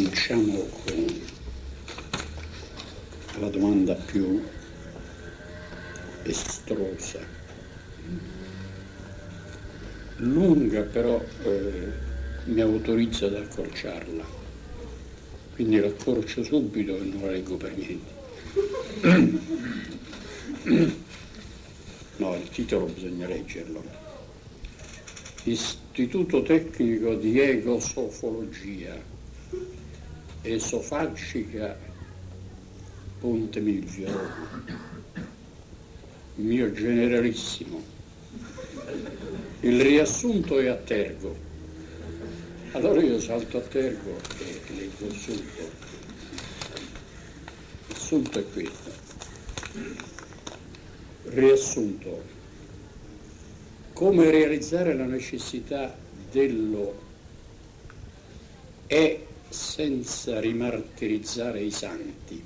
cominciamo con la domanda più estrosa, lunga però eh, mi autorizza ad accorciarla, quindi l'accorcio subito e non la leggo per niente. No, il titolo bisogna leggerlo. Istituto Tecnico di Egosofologia, Esofagica, Ponte Milvio, mio generalissimo. Il riassunto è a tergo. Allora io salto a tergo e leggo subito. Il assunto è questo. Riassunto. Come realizzare la necessità dello è senza rimartirizzare i santi.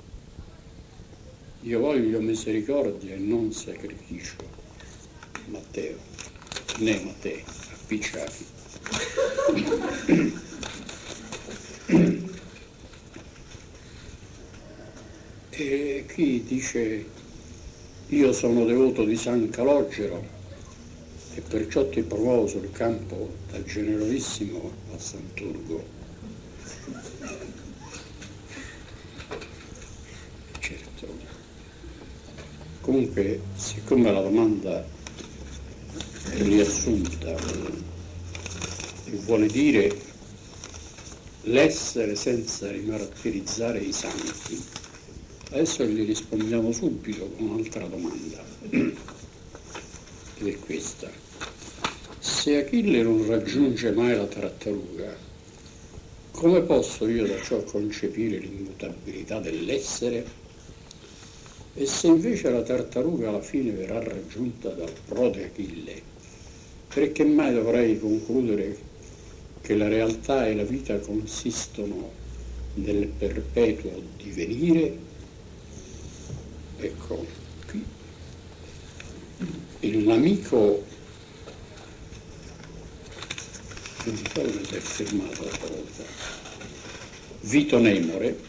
Io voglio misericordia e non sacrificio. Matteo, né Matteo, appicciati. E chi dice io sono devoto di San Calogero e perciò ti promuovo sul campo dal generosissimo a Sant'Urgo. Certo. Comunque, siccome la domanda è riassunta vuole dire l'essere senza rimartirizzare i santi, Adesso gli rispondiamo subito con un'altra domanda, ed è questa. Se Achille non raggiunge mai la tartaruga, come posso io da ciò concepire l'immutabilità dell'essere? E se invece la tartaruga alla fine verrà raggiunta dal prode Achille, perché mai dovrei concludere che la realtà e la vita consistono nel perpetuo divenire Ecco, qui l'amico, non si è firmato l'altra volta, Vito Nemore,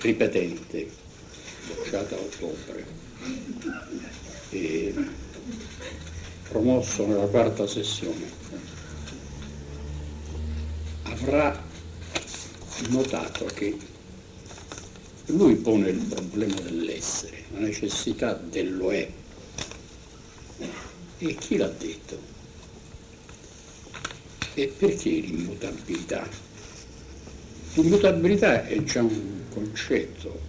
ripetente, bocciata a ottobre, promosso nella quarta sessione, avrà notato che lui pone il problema dell'essere, la necessità dello è. E chi l'ha detto? E perché l'immutabilità? L'immutabilità è già un concetto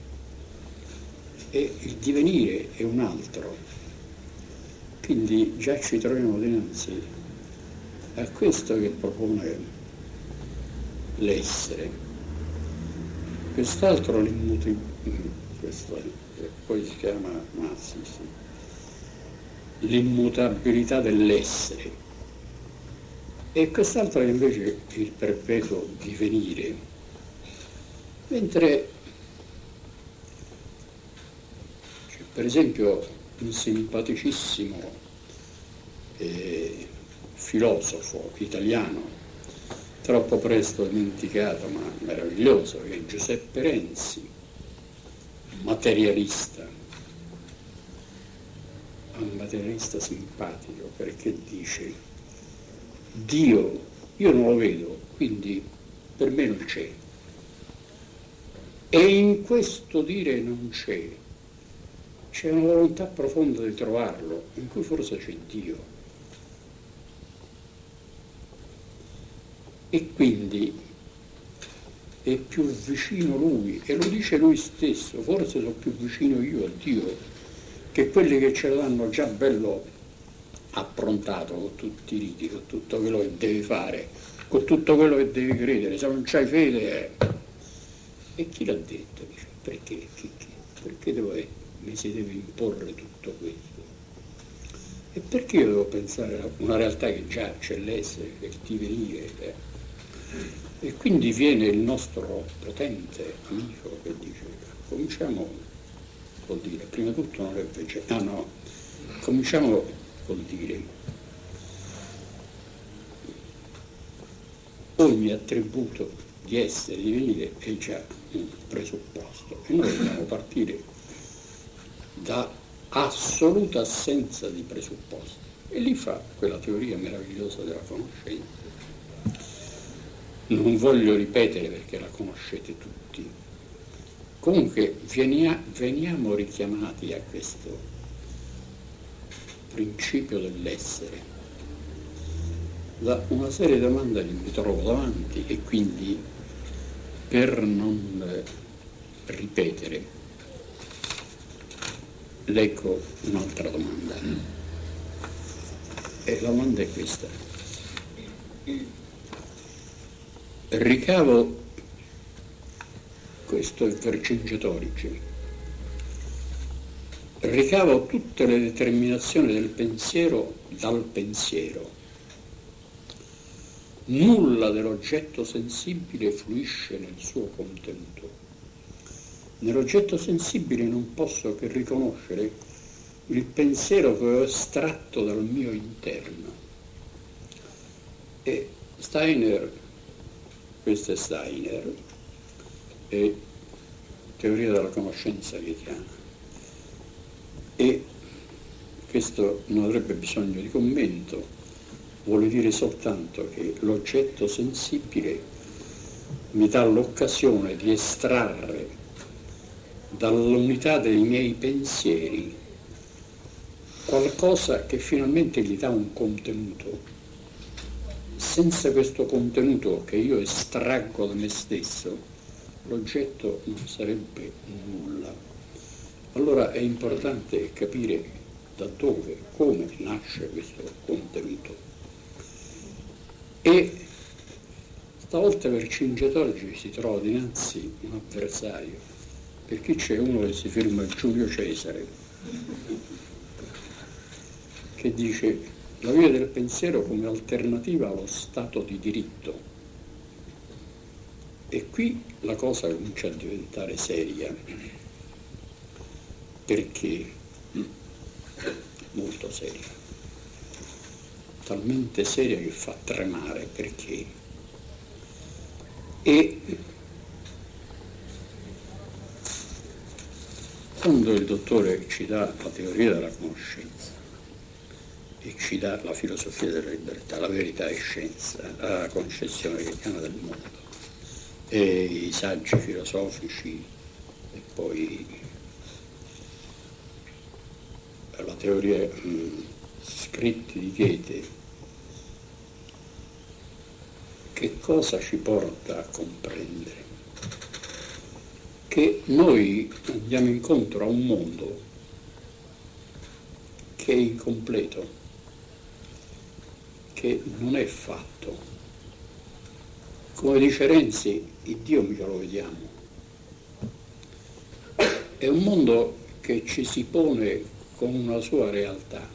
e il divenire è un altro. Quindi già ci troviamo dinanzi a questo che propone l'essere quest'altro l'immuti, questo poi si chiama Massi, sì. l'immutabilità dell'essere e quest'altro è invece il perpetuo divenire, mentre c'è per esempio un simpaticissimo eh, filosofo italiano troppo presto dimenticato, ma meraviglioso, che è Giuseppe Renzi, materialista, un materialista simpatico, perché dice, Dio, io non lo vedo, quindi per me non c'è. E in questo dire non c'è, c'è una volontà profonda di trovarlo, in cui forse c'è Dio. e quindi è più vicino lui e lo dice lui stesso, forse sono più vicino io a Dio che quelli che ce l'hanno già bello approntato con tutti i riti, con tutto quello che devi fare, con tutto quello che devi credere, se non c'hai fede eh. E chi l'ha detto? Dice, perché? Chi, chi? Perché devo, eh, mi si deve imporre tutto questo? E perché io devo pensare a una realtà che già c'è l'essere, che ti venire? Eh? E quindi viene il nostro potente amico che dice, cominciamo col dire, prima di tutto non è vegetariano, ah no, cominciamo col dire, ogni attributo di essere, di venire, è già un presupposto. E noi dobbiamo partire da assoluta assenza di presupposti. E lì fa quella teoria meravigliosa della conoscenza. Non voglio ripetere perché la conoscete tutti. Comunque veniamo richiamati a questo principio dell'essere da una serie di domande che mi trovo davanti e quindi per non ripetere leggo un'altra domanda. E la domanda è questa. Ricavo, questo è Vercingetorici, ricavo tutte le determinazioni del pensiero dal pensiero nulla dell'oggetto sensibile fluisce nel suo contenuto. Nell'oggetto sensibile non posso che riconoscere il pensiero che ho estratto dal mio interno. E Steiner, questo è Steiner, è teoria della conoscenza chiama. E questo non avrebbe bisogno di commento, vuole dire soltanto che l'oggetto sensibile mi dà l'occasione di estrarre dall'unità dei miei pensieri qualcosa che finalmente gli dà un contenuto. Senza questo contenuto che io estraggo da me stesso, l'oggetto non sarebbe nulla. Allora è importante capire da dove, come nasce questo contenuto. E stavolta per Cingetorgi si trova dinanzi un avversario, perché c'è uno che si firma Giulio Cesare, che dice la via del pensiero come alternativa allo Stato di diritto. E qui la cosa comincia a diventare seria, perché? Molto seria. Talmente seria che fa tremare perché? E quando il dottore ci dà la teoria della conoscenza e ci dà la filosofia della libertà, la verità è scienza, la concezione che chiama del mondo, e i saggi filosofici e poi la teoria mh, scritti di Goethe che cosa ci porta a comprendere? Che noi andiamo incontro a un mondo che è incompleto, che non è fatto. Come dice Renzi, il Dio mica lo vediamo. È un mondo che ci si pone con una sua realtà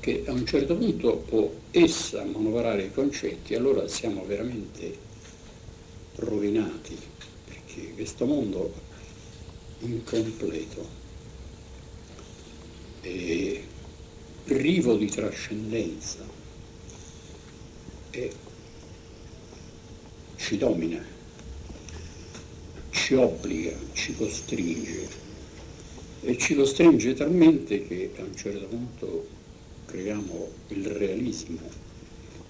che a un certo punto può essa manovrare i concetti, allora siamo veramente rovinati, perché questo mondo incompleto e privo di trascendenza e ci domina, ci obbliga, ci costringe e ci costringe talmente che a un certo punto creiamo il realismo,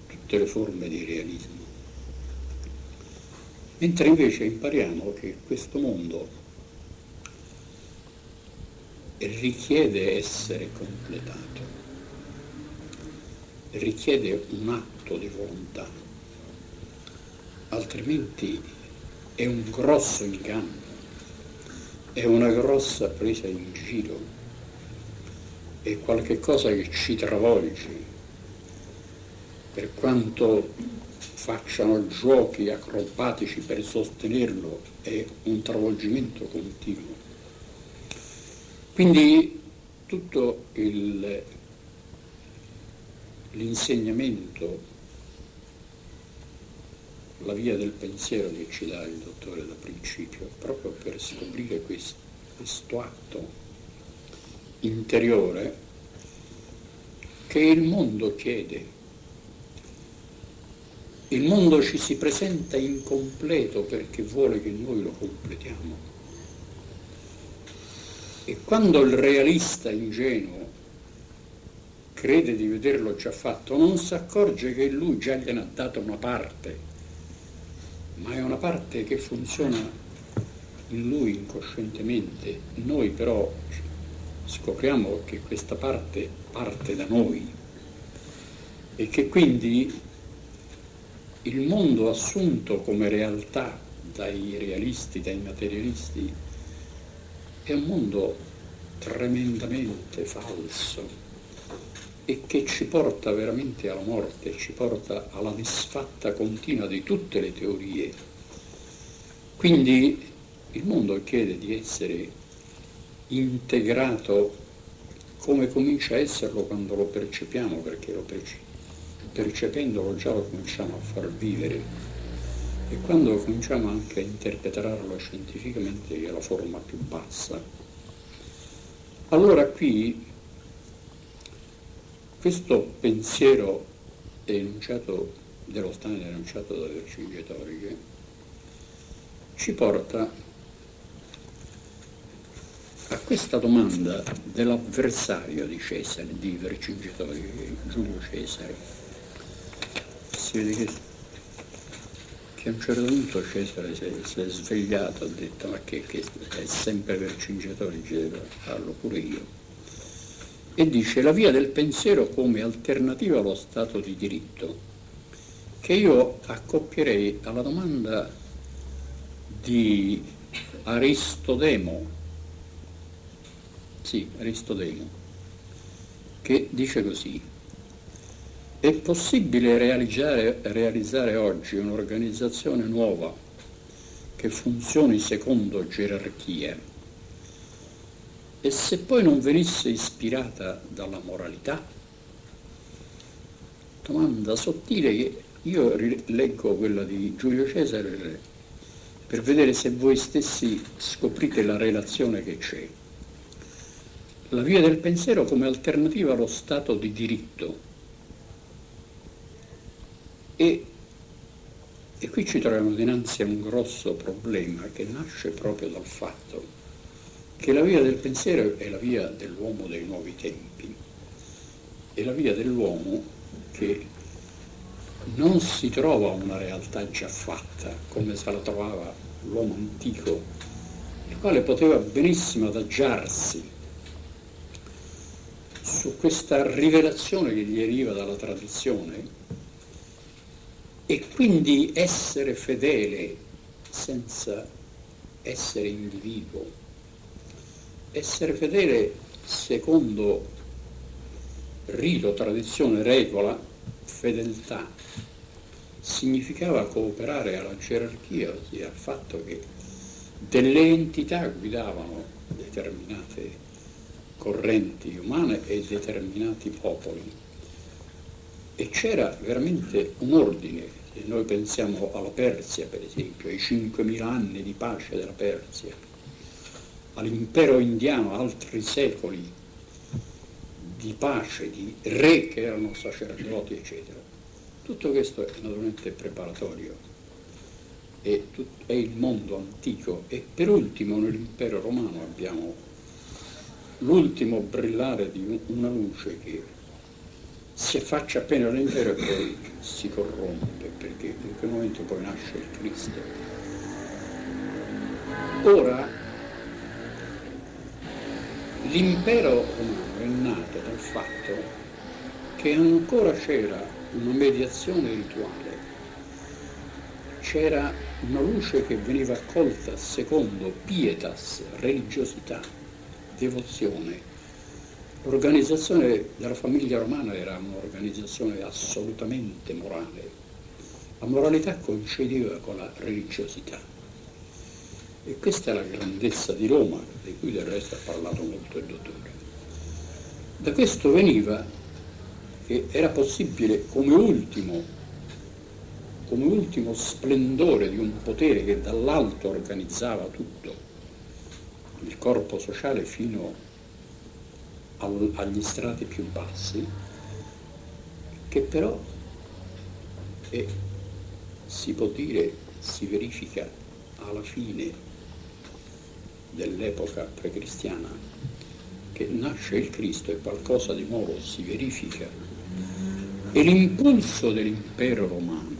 tutte le forme di realismo. Mentre invece impariamo che questo mondo richiede essere completato, richiede un atto di volontà, altrimenti è un grosso inganno, è una grossa presa in giro è qualcosa che ci travolge, per quanto facciano giochi acrobatici per sostenerlo, è un travolgimento continuo. Quindi tutto l'insegnamento, la via del pensiero che ci dà il dottore da principio, proprio per scoprire questo, questo atto interiore che il mondo chiede. il mondo ci si presenta incompleto perché vuole che noi lo completiamo. E quando il realista ingenuo crede di vederlo già fatto, non si accorge che lui già gliene ha dato una parte, ma è una parte che funziona in lui incoscientemente. Noi però scopriamo che questa parte parte da noi e che quindi il mondo assunto come realtà dai realisti, dai materialisti, è un mondo tremendamente falso e che ci porta veramente alla morte, ci porta alla disfatta continua di tutte le teorie. Quindi il mondo chiede di essere integrato come comincia a esserlo quando lo percepiamo, perché lo perce- percependolo già lo cominciamo a far vivere e quando cominciamo anche a interpretarlo scientificamente è la forma più bassa. Allora qui questo pensiero enunciato dello Stein enunciato da Vercingetorige ci porta a questa domanda dell'avversario di Cesare, di Vercingetorige, Giulio Cesare. Si vede che, che a un certo punto Cesare si è, svegliato, ha detto ma che, che è sempre Vercingetorige, farlo pure io e dice la via del pensiero come alternativa allo Stato di diritto, che io accoppierei alla domanda di Aristodemo, sì, Aristodemo, che dice così, è possibile realizzare, realizzare oggi un'organizzazione nuova che funzioni secondo gerarchie e se poi non venisse ispirata dalla moralità? Domanda sottile che io leggo quella di Giulio Cesare per vedere se voi stessi scoprite la relazione che c'è. La via del pensiero come alternativa allo Stato di diritto. E, e qui ci troviamo dinanzi a un grosso problema che nasce proprio dal fatto che la via del pensiero è la via dell'uomo dei nuovi tempi, è la via dell'uomo che non si trova una realtà già fatta come se la trovava l'uomo antico, il quale poteva benissimo adagiarsi su questa rivelazione che gli arriva dalla tradizione e quindi essere fedele senza essere individuo essere fedele secondo rito, tradizione, regola, fedeltà, significava cooperare alla gerarchia, ossia al fatto che delle entità guidavano determinate correnti umane e determinati popoli. E c'era veramente un ordine, se noi pensiamo alla Persia per esempio, ai 5.000 anni di pace della Persia, all'impero indiano altri secoli di pace, di re che erano sacerdoti, eccetera. Tutto questo è naturalmente preparatorio, è, è il mondo antico e per ultimo nell'impero romano abbiamo l'ultimo brillare di una luce che si affaccia appena all'impero e poi si corrompe perché in quel momento poi nasce il Cristo. Ora L'impero romano è nato dal fatto che ancora c'era una mediazione rituale, c'era una luce che veniva accolta secondo pietas, religiosità, devozione. L'organizzazione della famiglia romana era un'organizzazione assolutamente morale. La moralità coincideva con la religiosità. E questa è la grandezza di Roma, di cui del resto ha parlato molto il dottore. Da questo veniva che era possibile come ultimo, come ultimo splendore di un potere che dall'alto organizzava tutto, il corpo sociale fino al, agli strati più bassi, che però è si può dire si verifica alla fine dell'epoca precristiana, che nasce il Cristo e qualcosa di nuovo si verifica, e l'impulso dell'impero romano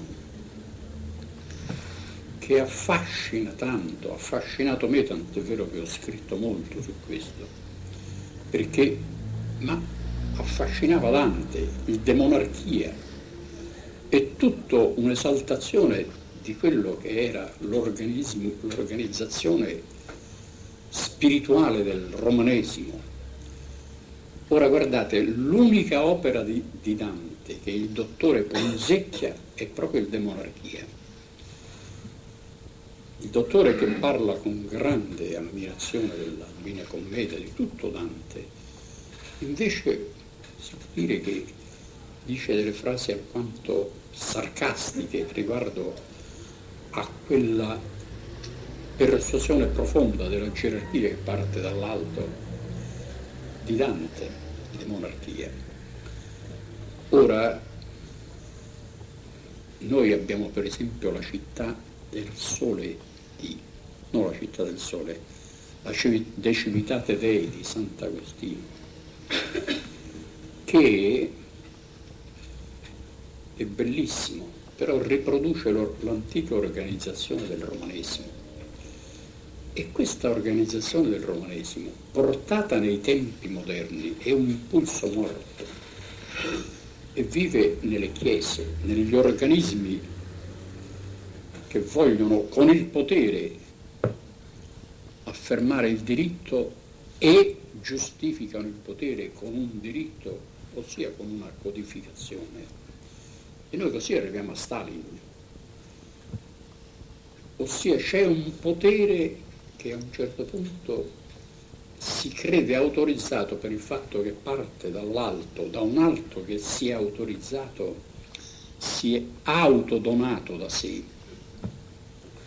che affascina tanto, ha affascinato me, tant'è vero che ho scritto molto su questo, perché ma affascinava Dante, il demonarchia, e tutto un'esaltazione di quello che era l'organizzazione spirituale del romanesimo. Ora guardate, l'unica opera di, di Dante che il dottore Ponzecchia è proprio il demonarchia il dottore che parla con grande ammirazione della Divina Commedia, di tutto Dante, invece si può dire che dice delle frasi alquanto sarcastiche riguardo a quella persuasione profonda della gerarchia che parte dall'alto di Dante, di monarchia. Ora, noi abbiamo per esempio la città del sole di, non la città del sole, la De Civitate Dei di Sant'Agostino, che è bellissimo, però riproduce l'antica organizzazione del romanesimo. E questa organizzazione del romanesimo, portata nei tempi moderni, è un impulso morto e vive nelle chiese, negli organismi che vogliono con il potere affermare il diritto e giustificano il potere con un diritto, ossia con una codificazione. E noi così arriviamo a Stalin. Ossia c'è un potere che a un certo punto si crede autorizzato per il fatto che parte dall'alto, da un alto che si è autorizzato, si è autodonato da sé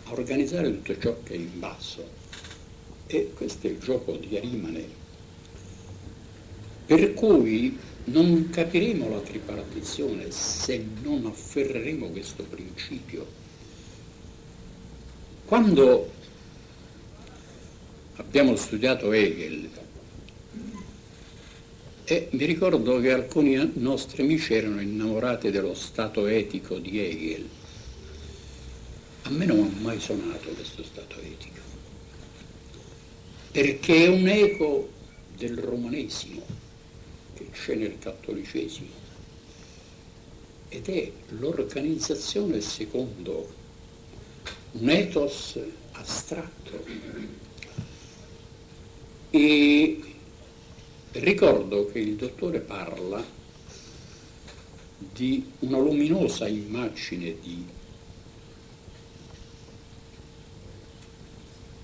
a organizzare tutto ciò che è in basso. E questo è il gioco di Arimane. Per cui non capiremo la tripartizione se non afferreremo questo principio. Quando abbiamo studiato Hegel, e mi ricordo che alcuni nostri amici erano innamorati dello stato etico di Hegel. A me non ha mai suonato questo stato etico, perché è un eco del romanesimo che c'è nel cattolicesimo. Ed è l'organizzazione secondo un ethos astratto. E ricordo che il dottore parla di una luminosa immagine di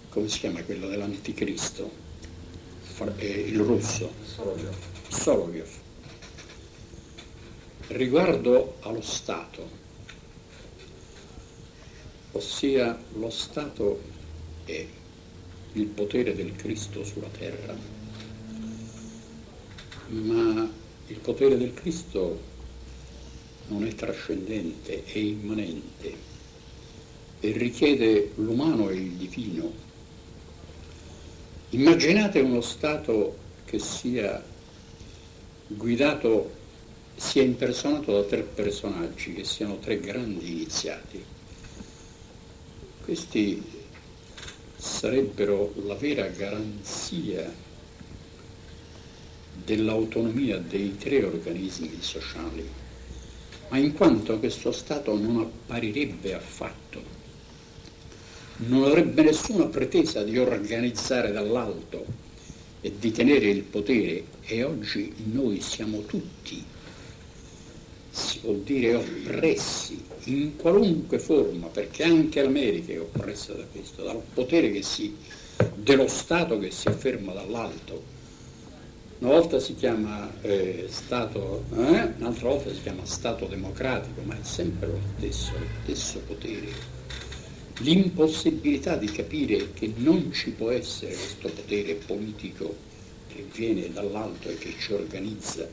come si chiama quello dell'anticristo, il russo, Soloviev, riguardo allo Stato, ossia lo Stato è il potere del Cristo sulla terra, ma il potere del Cristo non è trascendente, è immanente e richiede l'umano e il divino Immaginate uno Stato che sia guidato, sia impersonato da tre personaggi, che siano tre grandi iniziati. Questi sarebbero la vera garanzia dell'autonomia dei tre organismi sociali, ma in quanto questo Stato non apparirebbe affatto non avrebbe nessuna pretesa di organizzare dall'alto e di tenere il potere e oggi noi siamo tutti, si può dire, oppressi in qualunque forma, perché anche l'America è oppressa da questo, dal potere si, dello Stato che si afferma dall'alto. Una volta si chiama eh, Stato, eh? un'altra volta si chiama Stato democratico, ma è sempre lo stesso, lo stesso potere l'impossibilità di capire che non ci può essere questo potere politico che viene dall'alto e che ci organizza.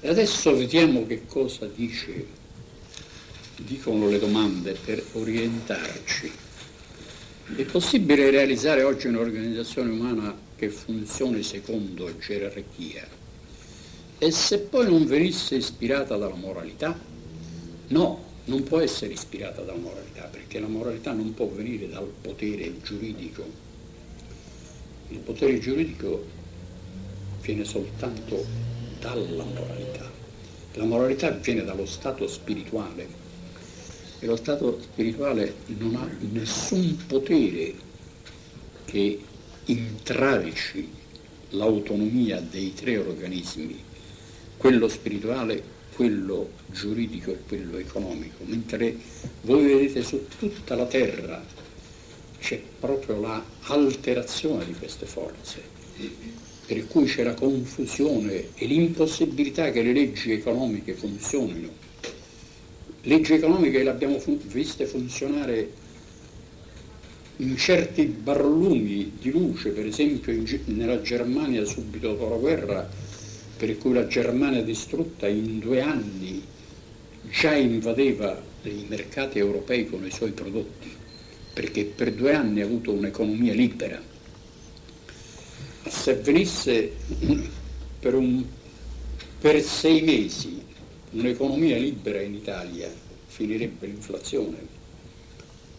E adesso vediamo che cosa dice dicono le domande per orientarci. È possibile realizzare oggi un'organizzazione umana che funzioni secondo gerarchia? E se poi non venisse ispirata dalla moralità? No, non può essere ispirata dalla moralità, perché la moralità non può venire dal potere giuridico. Il potere giuridico viene soltanto dalla moralità. La moralità viene dallo stato spirituale e lo stato spirituale non ha nessun potere che intravici l'autonomia dei tre organismi, quello spirituale, quello giuridico e quello economico, mentre voi vedete su tutta la terra c'è proprio l'alterazione di queste forze, per cui c'è la confusione e l'impossibilità che le leggi economiche funzionino. Leggi economiche le abbiamo fun- viste funzionare in certi barlumi di luce, per esempio in, nella Germania subito dopo la guerra per cui la Germania distrutta in due anni già invadeva i mercati europei con i suoi prodotti, perché per due anni ha avuto un'economia libera. Se venisse per, un, per sei mesi un'economia libera in Italia, finirebbe l'inflazione.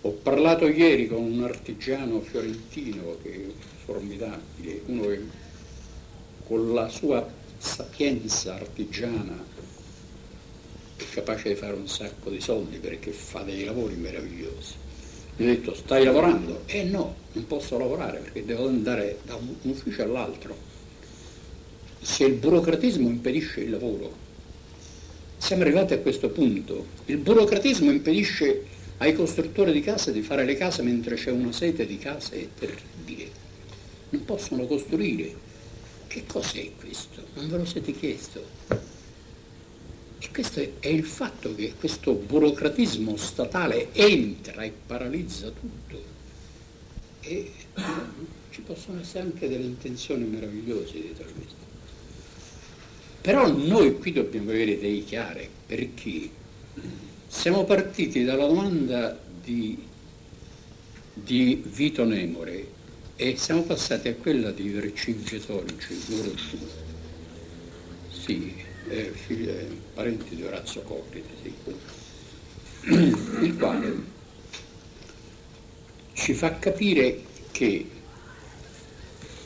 Ho parlato ieri con un artigiano fiorentino che è formidabile, uno che con la sua sapienza artigiana è capace di fare un sacco di soldi perché fa dei lavori meravigliosi. Gli ho detto stai lavorando? Eh no, non posso lavorare perché devo andare da un ufficio all'altro. Se il burocratismo impedisce il lavoro, siamo arrivati a questo punto, il burocratismo impedisce ai costruttori di case di fare le case mentre c'è una sete di case terribile. Non possono costruire che cos'è questo? Non ve lo siete chiesto? E questo è il fatto che questo burocratismo statale entra e paralizza tutto. E ci possono essere anche delle intenzioni meravigliose dietro questo. Però noi qui dobbiamo avere idee chiare, perché siamo partiti dalla domanda di, di Vito Nemore e siamo passati a quella di Vercingetorgi, loro due. Sì, è figlio, è parente di Orazio Coccite, sì. il quale ci fa capire che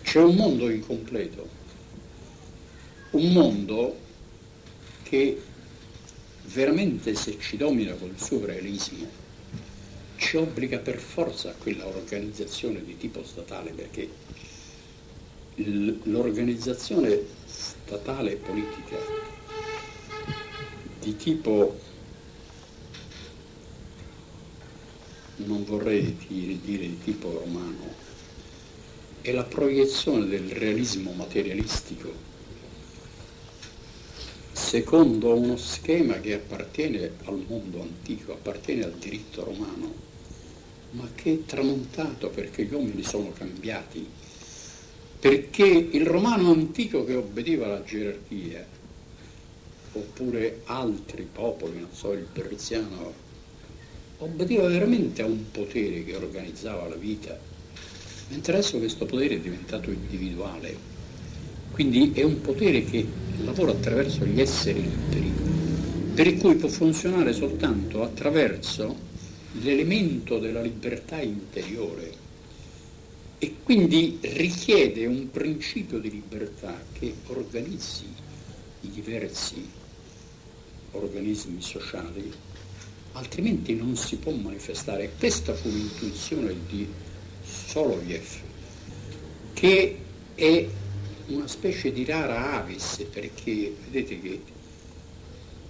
c'è un mondo incompleto, un mondo che veramente se ci domina col suo realismo ci obbliga per forza a quella organizzazione di tipo statale perché l'organizzazione statale e politica di tipo non vorrei dire, dire di tipo romano è la proiezione del realismo materialistico. Secondo uno schema che appartiene al mondo antico, appartiene al diritto romano ma che è tramontato perché gli uomini sono cambiati, perché il romano antico che obbediva alla gerarchia, oppure altri popoli, non so, il persiano, obbediva veramente a un potere che organizzava la vita, mentre adesso questo potere è diventato individuale, quindi è un potere che lavora attraverso gli esseri liberi, per cui può funzionare soltanto attraverso l'elemento della libertà interiore. E quindi richiede un principio di libertà che organizzi i diversi organismi sociali, altrimenti non si può manifestare. Questa fu l'intuizione di Soloviev, che è una specie di rara avis, perché vedete che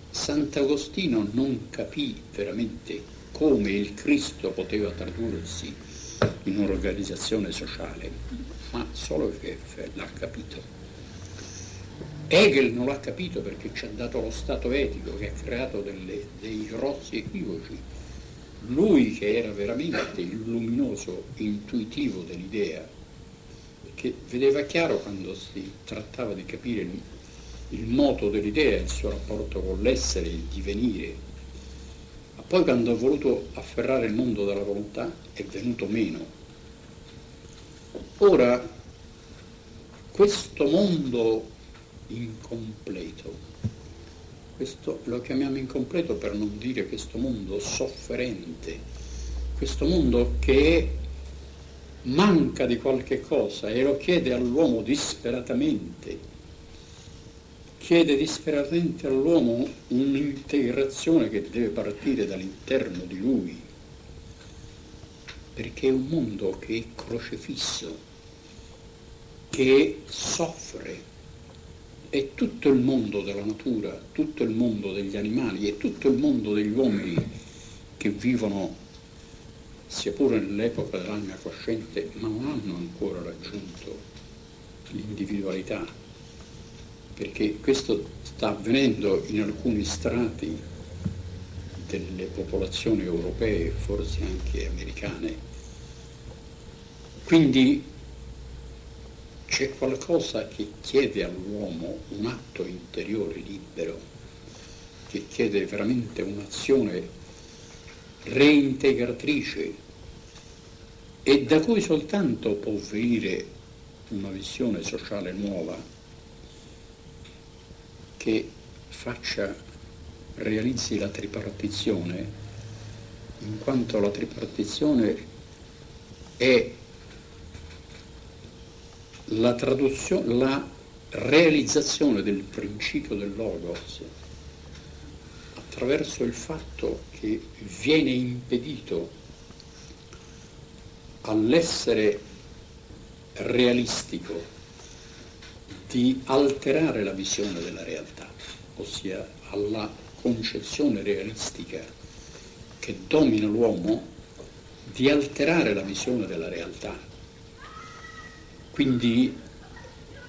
Sant'Agostino non capì veramente come il Cristo poteva tradursi in un'organizzazione sociale, ma solo Hegel l'ha capito. Hegel non l'ha capito perché ci ha dato lo stato etico che ha creato delle, dei grossi equivoci. Lui che era veramente il luminoso intuitivo dell'idea, che vedeva chiaro quando si trattava di capire il, moto dell'idea, il suo rapporto con l'essere, il divenire, Poi quando ha voluto afferrare il mondo della volontà è venuto meno. Ora, questo mondo incompleto, questo lo chiamiamo incompleto per non dire questo mondo sofferente, questo mondo che manca di qualche cosa e lo chiede all'uomo disperatamente. Chiede disperatamente all'uomo un'integrazione che deve partire dall'interno di lui, perché è un mondo che è crocefisso, che soffre, è tutto il mondo della natura, tutto il mondo degli animali e tutto il mondo degli uomini che vivono, sia pure nell'epoca dell'anima cosciente, ma non hanno ancora raggiunto l'individualità perché questo sta avvenendo in alcuni strati delle popolazioni europee, forse anche americane. Quindi c'è qualcosa che chiede all'uomo un atto interiore libero, che chiede veramente un'azione reintegratrice e da cui soltanto può venire una visione sociale nuova che faccia, realizzi la tripartizione, in quanto la tripartizione è la la realizzazione del principio del logos attraverso il fatto che viene impedito all'essere realistico di alterare la visione della realtà, ossia alla concezione realistica che domina l'uomo, di alterare la visione della realtà. Quindi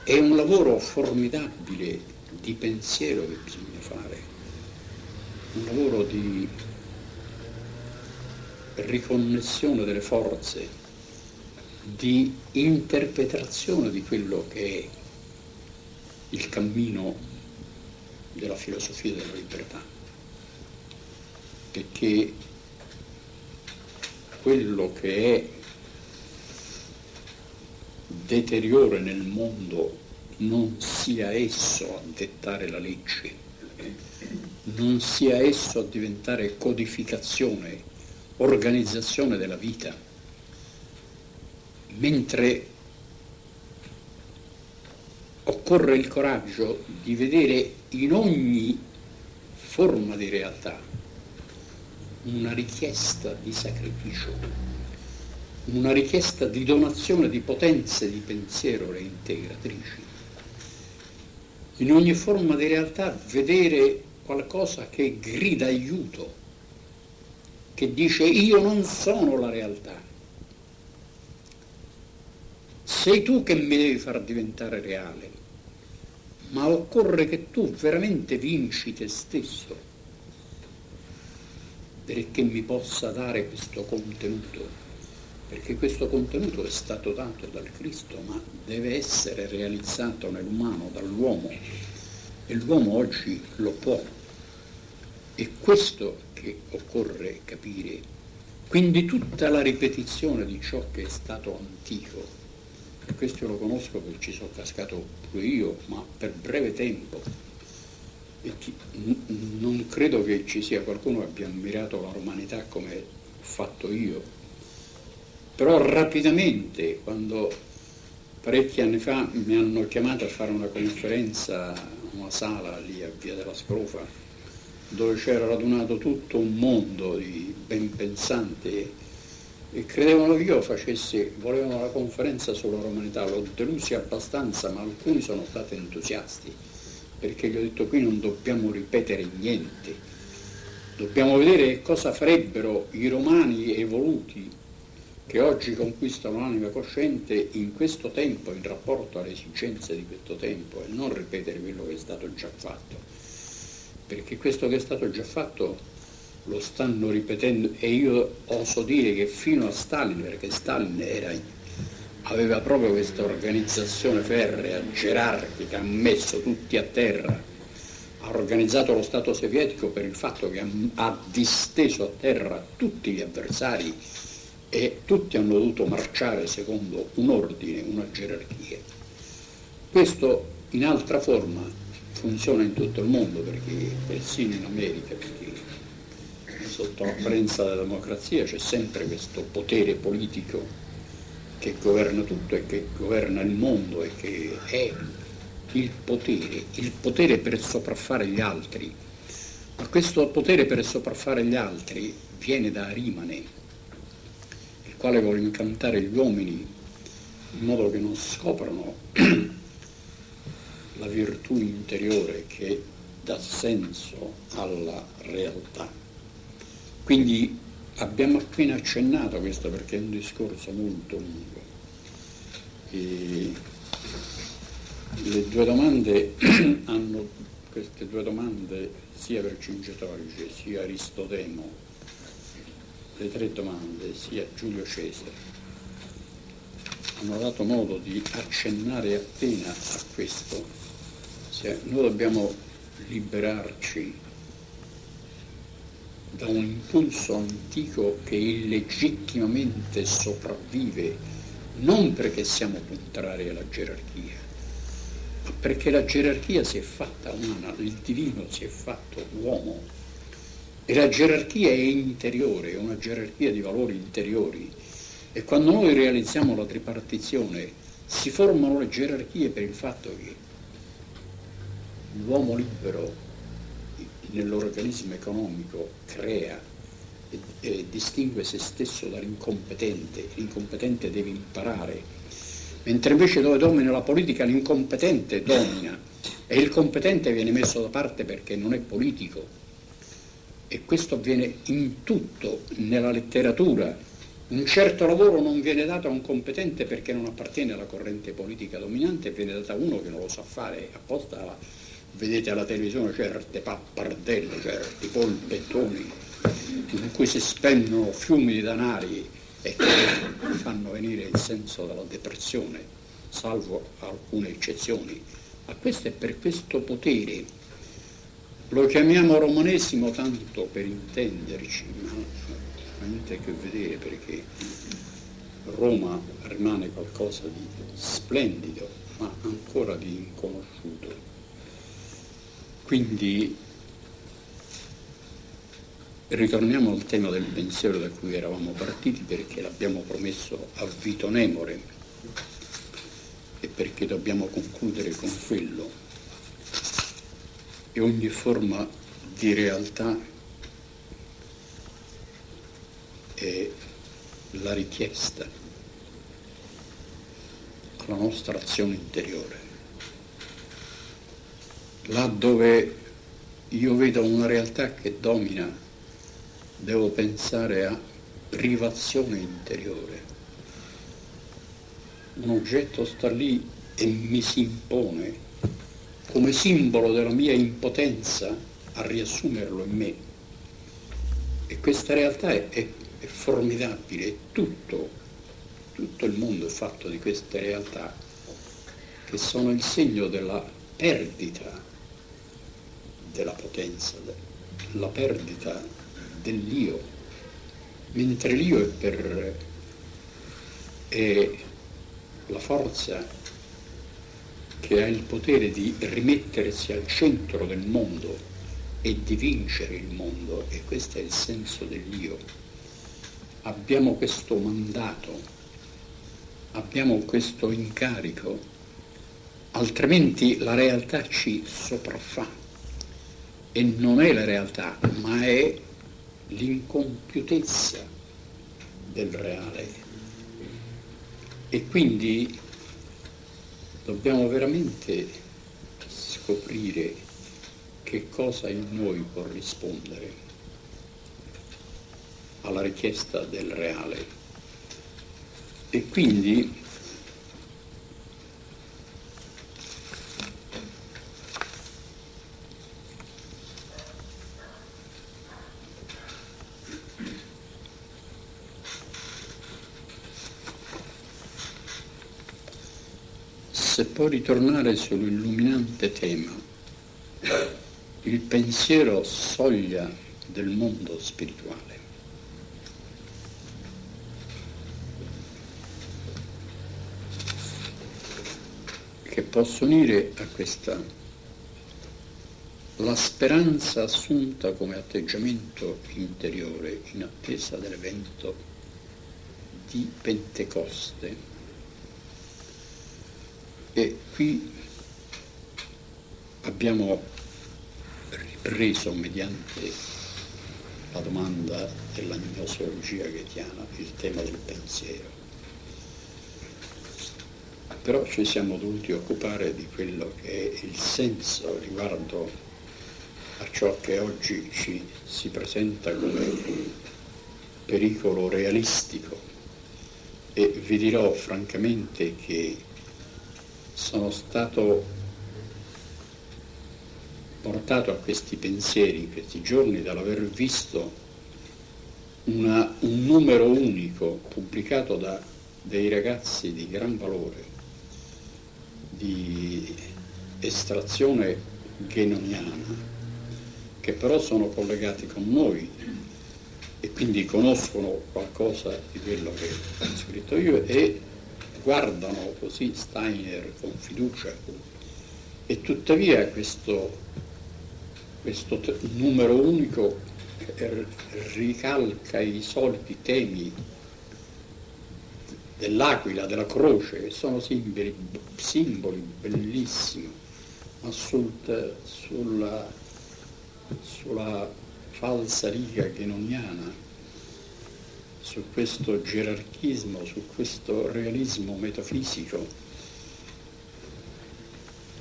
è un lavoro formidabile di pensiero che bisogna fare, un lavoro di riconnessione delle forze, di interpretazione di quello che è il cammino della filosofia della libertà, perché quello che è deteriore nel mondo non sia esso a dettare la legge, non sia esso a diventare codificazione, organizzazione della vita, mentre occorre il coraggio di vedere in ogni forma di realtà una richiesta di sacrificio, una richiesta di donazione di potenze di pensiero reintegratrici. In ogni forma di realtà vedere qualcosa che grida aiuto, che dice io non sono la realtà, sei tu che mi devi far diventare reale, ma occorre che tu veramente vinci te stesso perché mi possa dare questo contenuto, perché questo contenuto è stato dato dal Cristo, ma deve essere realizzato nell'umano, dall'uomo, e l'uomo oggi lo può. È questo che occorre capire. Quindi tutta la ripetizione di ciò che è stato antico, e questo lo conosco perché ci sono cascato pure io, ma per breve tempo. Chi, n- non credo che ci sia qualcuno che abbia ammirato la romanità come ho fatto io, però rapidamente, quando parecchi anni fa mi hanno chiamato a fare una conferenza, una sala lì a Via della Scrofa, dove c'era radunato tutto un mondo di ben pensanti e credevano che io facessi, volevano la conferenza sulla romanità, l'ho delusi abbastanza, ma alcuni sono stati entusiasti, perché gli ho detto qui non dobbiamo ripetere niente, dobbiamo vedere cosa farebbero i romani evoluti che oggi conquistano l'anima cosciente in questo tempo, in rapporto alle esigenze di questo tempo, e non ripetere quello che è stato già fatto, perché questo che è stato già fatto lo stanno ripetendo e io oso dire che fino a Stalin, perché Stalin era, aveva proprio questa organizzazione ferrea, gerarchica, ha messo tutti a terra, ha organizzato lo Stato sovietico per il fatto che ha disteso a terra tutti gli avversari e tutti hanno dovuto marciare secondo un ordine, una gerarchia. Questo in altra forma funziona in tutto il mondo, perché persino in America, perché sotto l'apparenza della democrazia c'è sempre questo potere politico che governa tutto e che governa il mondo e che è il potere, il potere per sopraffare gli altri. Ma questo potere per sopraffare gli altri viene da Arimane, il quale vuole incantare gli uomini in modo che non scoprano la virtù interiore che dà senso alla realtà. Quindi abbiamo appena accennato questo perché è un discorso molto lungo. E le due domande hanno, queste due domande sia Vercingetorige sia Aristodemo, le tre domande sia Giulio Cesare, hanno dato modo di accennare appena a questo. Se noi dobbiamo liberarci da un impulso antico che illegittimamente sopravvive, non perché siamo contrari alla gerarchia, ma perché la gerarchia si è fatta umana, il divino si è fatto uomo e la gerarchia è interiore, è una gerarchia di valori interiori. E quando noi realizziamo la tripartizione si formano le gerarchie per il fatto che l'uomo libero nell'organismo economico crea e, e distingue se stesso dall'incompetente, l'incompetente deve imparare, mentre invece dove domina la politica l'incompetente domina. E il competente viene messo da parte perché non è politico. E questo avviene in tutto, nella letteratura. Un certo lavoro non viene dato a un competente perché non appartiene alla corrente politica dominante, viene dato a uno che non lo sa fare apposta vedete alla televisione certe pappardelle, certi polpettoni in cui si spendono fiumi di danari e che fanno venire il senso della depressione, salvo alcune eccezioni. Ma questo è per questo potere. Lo chiamiamo romanesimo tanto per intenderci, ma non ha niente a che vedere perché Roma rimane qualcosa di splendido, ma ancora di inconosciuto. Quindi ritorniamo al tema del pensiero da cui eravamo partiti perché l'abbiamo promesso a Vito Nemore e perché dobbiamo concludere con quello. E ogni forma di realtà è la richiesta alla nostra azione interiore là dove io vedo una realtà che domina, devo pensare a privazione interiore. Un oggetto sta lì e mi si impone come simbolo della mia impotenza a riassumerlo in me. E questa realtà è, è, è formidabile, tutto, tutto il mondo è fatto di queste realtà che sono il segno della perdita della potenza, la perdita dell'io, mentre l'io è, per, è la forza che ha il potere di rimettersi al centro del mondo e di vincere il mondo e questo è il senso dell'io. Abbiamo questo mandato, abbiamo questo incarico, altrimenti la realtà ci sopraffa e non è la realtà, ma è l'incompiutezza del reale. E quindi dobbiamo veramente scoprire che cosa in noi può rispondere alla richiesta del reale. E quindi se può ritornare sull'illuminante tema il pensiero soglia del mondo spirituale. che posso unire a questa la speranza assunta come atteggiamento interiore in attesa dell'evento di Pentecoste. E qui abbiamo ripreso mediante la domanda della gnosologia ghetiana il tema del pensiero. Però ci siamo dovuti occupare di quello che è il senso riguardo a ciò che oggi ci si presenta come pericolo realistico. E vi dirò francamente che sono stato portato a questi pensieri in questi giorni dall'aver visto una, un numero unico pubblicato da dei ragazzi di gran valore di estrazione genoniana che però sono collegati con noi e quindi conoscono qualcosa di quello che ho scritto io e guardano così Steiner con fiducia e tuttavia questo, questo numero unico ricalca i soliti temi dell'aquila, della croce, sono simboli, simboli bellissimi, ma sul, sulla, sulla falsa riga genoniana, su questo gerarchismo, su questo realismo metafisico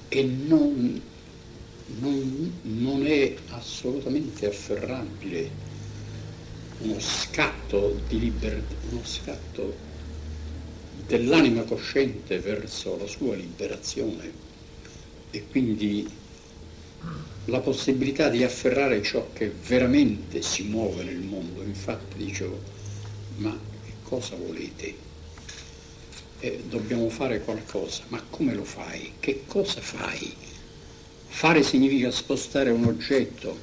e non, non, non è assolutamente afferrabile uno scatto di libertà, uno scatto dell'anima cosciente verso la sua liberazione e quindi la possibilità di afferrare ciò che veramente si muove nel mondo. Infatti dicevo, ma che cosa volete? Eh, dobbiamo fare qualcosa, ma come lo fai? Che cosa fai? Fare significa spostare un oggetto,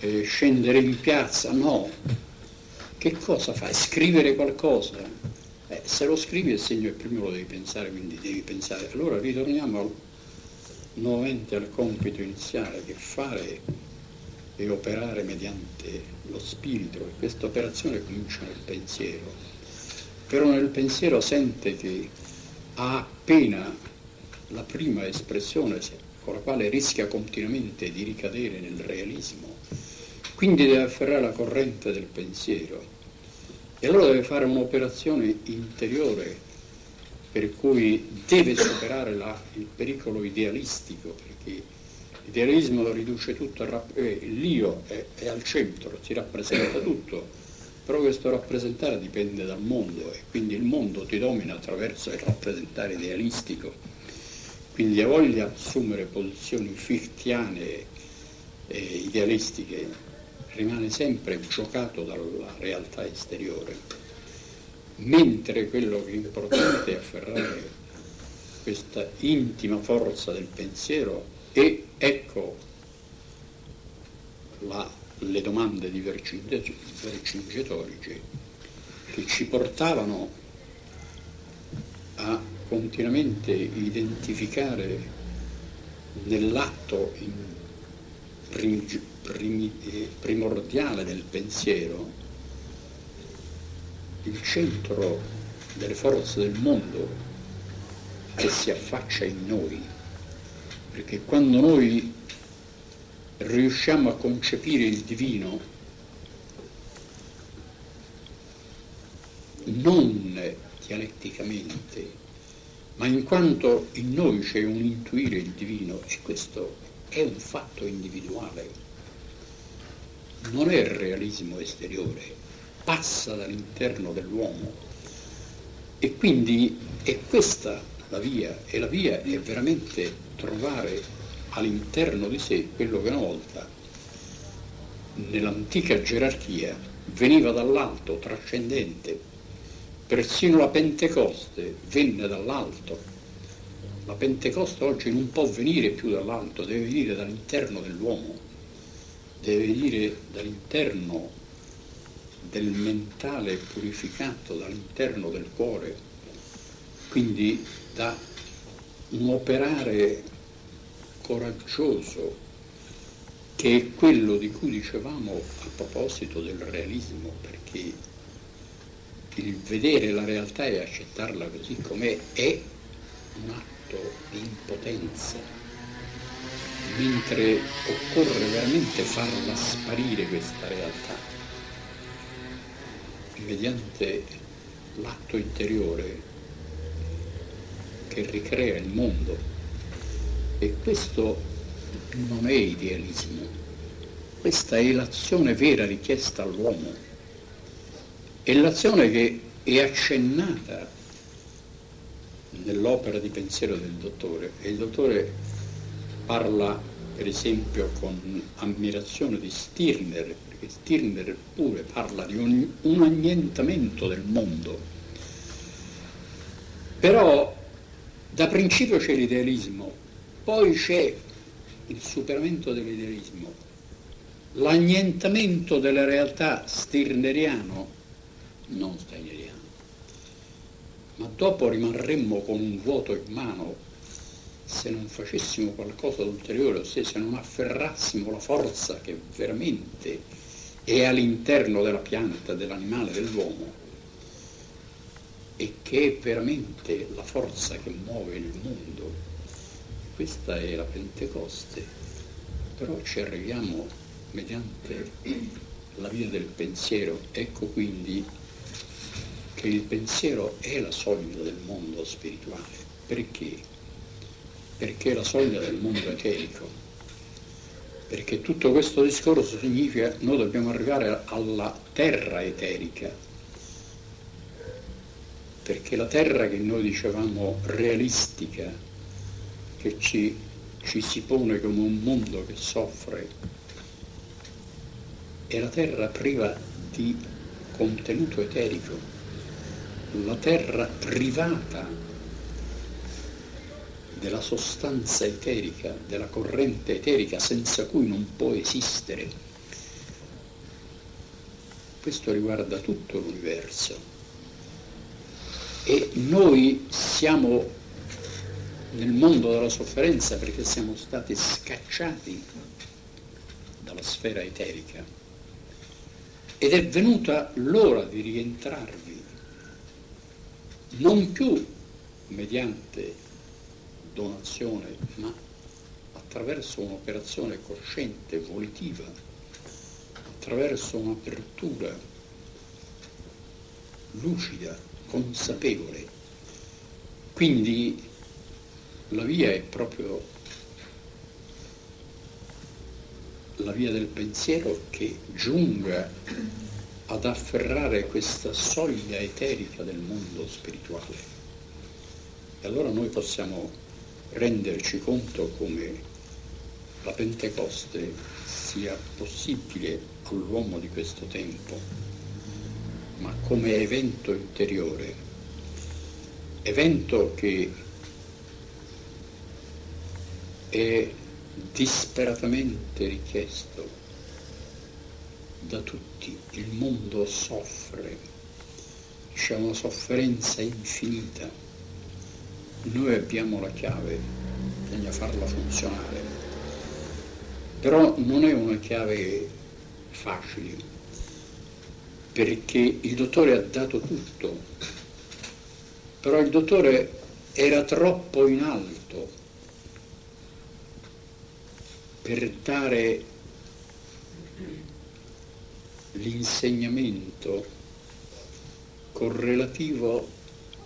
eh, scendere in piazza? No. Che cosa fai? Scrivere qualcosa? Eh, se lo scrivi il segno è primo lo devi pensare, quindi devi pensare. Allora ritorniamo nuovamente al compito iniziale che fare e operare mediante lo spirito e questa operazione comincia nel pensiero. Però nel pensiero sente che ha appena la prima espressione con la quale rischia continuamente di ricadere nel realismo, quindi deve afferrare la corrente del pensiero e allora deve fare un'operazione interiore per cui deve superare la, il pericolo idealistico, l'idealismo riduce tutto, eh, l'io è, è al centro, si rappresenta tutto, però questo rappresentare dipende dal mondo e quindi il mondo ti domina attraverso il rappresentare idealistico. Quindi ha voglia di assumere posizioni fichtiane e idealistiche. Rimane sempre giocato dalla realtà esteriore, mentre quello che è importante è afferrare questa intima forza del pensiero e ecco la, le domande di Vercingetorige che ci portavano a continuamente identificare nell'atto in primordiale del pensiero, il centro delle forze del mondo che si affaccia in noi, perché quando noi riusciamo a concepire il divino non dialetticamente, ma in quanto in noi c'è un intuire il divino e questo è un fatto individuale, non è il realismo esteriore, passa dall'interno dell'uomo. E quindi è questa la via e la via è veramente trovare all'interno di sé quello che una volta nell'antica gerarchia veniva dall'alto, trascendente, persino la Pentecoste venne dall'alto. La Pentecoste oggi non può venire più dall'alto, deve venire dall'interno dell'uomo, deve venire dall'interno del mentale purificato, dall'interno del cuore, quindi da un operare coraggioso che è quello di cui dicevamo a proposito del realismo, perché il vedere la realtà e accettarla così com'è è un atto di impotenza, mentre occorre veramente farla sparire questa realtà mediante l'atto interiore che ricrea il mondo. E questo non è idealismo, questa è l'azione vera richiesta all'uomo, è l'azione che è accennata nell'opera di pensiero del dottore. E il dottore parla per esempio con ammirazione di Stirner, perché Stirner pure parla di un, un annientamento del mondo. Però da principio c'è l'idealismo, poi c'è il superamento dell'idealismo, l'annientamento della realtà stirneriano, non steineriano, ma dopo rimarremmo con un vuoto in mano se non facessimo qualcosa d'ulteriore, ossia se non afferrassimo la forza che veramente è all'interno della pianta, dell'animale, dell'uomo, e che è veramente la forza che muove il mondo questa è la Pentecoste, però ci arriviamo mediante la via del pensiero. Ecco quindi che il pensiero è la soglia del mondo spirituale. Perché? Perché è la soglia del mondo eterico. Perché tutto questo discorso significa che noi dobbiamo arrivare alla terra eterica. Perché la terra che noi dicevamo realistica, che ci, ci si pone come un mondo che soffre è la terra priva di contenuto eterico, la terra privata della sostanza eterica, della corrente eterica senza cui non può esistere. Questo riguarda tutto l'universo e noi siamo nel mondo della sofferenza perché siamo stati scacciati dalla sfera eterica ed è venuta l'ora di rientrarvi, non più mediante donazione, ma attraverso un'operazione cosciente, volitiva, attraverso un'apertura lucida, consapevole. Quindi la via è proprio la via del pensiero che giunga ad afferrare questa soglia eterica del mondo spirituale. E allora noi possiamo renderci conto come la Pentecoste sia possibile all'uomo di questo tempo, ma come evento interiore, evento che è disperatamente richiesto da tutti. Il mondo soffre, c'è una sofferenza infinita. Noi abbiamo la chiave, bisogna farla funzionare. Però non è una chiave facile, perché il dottore ha dato tutto, però il dottore era troppo in alto per dare l'insegnamento correlativo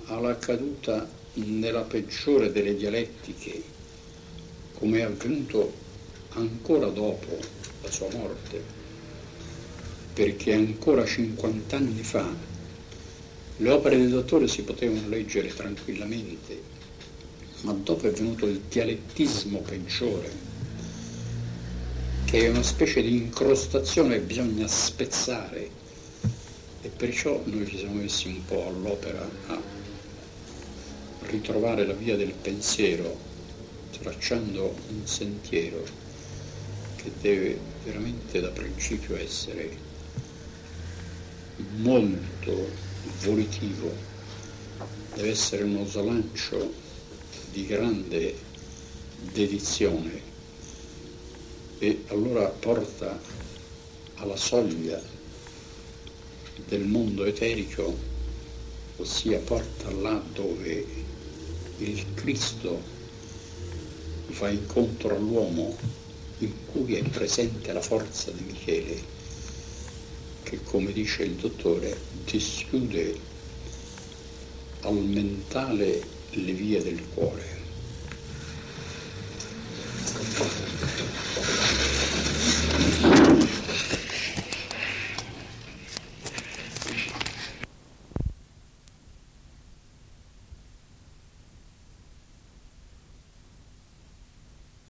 alla caduta nella peggiore delle dialettiche, come è avvenuto ancora dopo la sua morte, perché ancora 50 anni fa le opere del dottore si potevano leggere tranquillamente, ma dopo è venuto il dialettismo peggiore che è una specie di incrostazione che bisogna spezzare. E perciò noi ci siamo messi un po' all'opera a ritrovare la via del pensiero, tracciando un sentiero che deve veramente da principio essere molto volitivo, deve essere uno slancio di grande dedizione e allora porta alla soglia del mondo eterico, ossia porta là dove il Cristo fa incontro all'uomo in cui è presente la forza di Michele che come dice il dottore dischiude al mentale le vie del cuore. Thank you.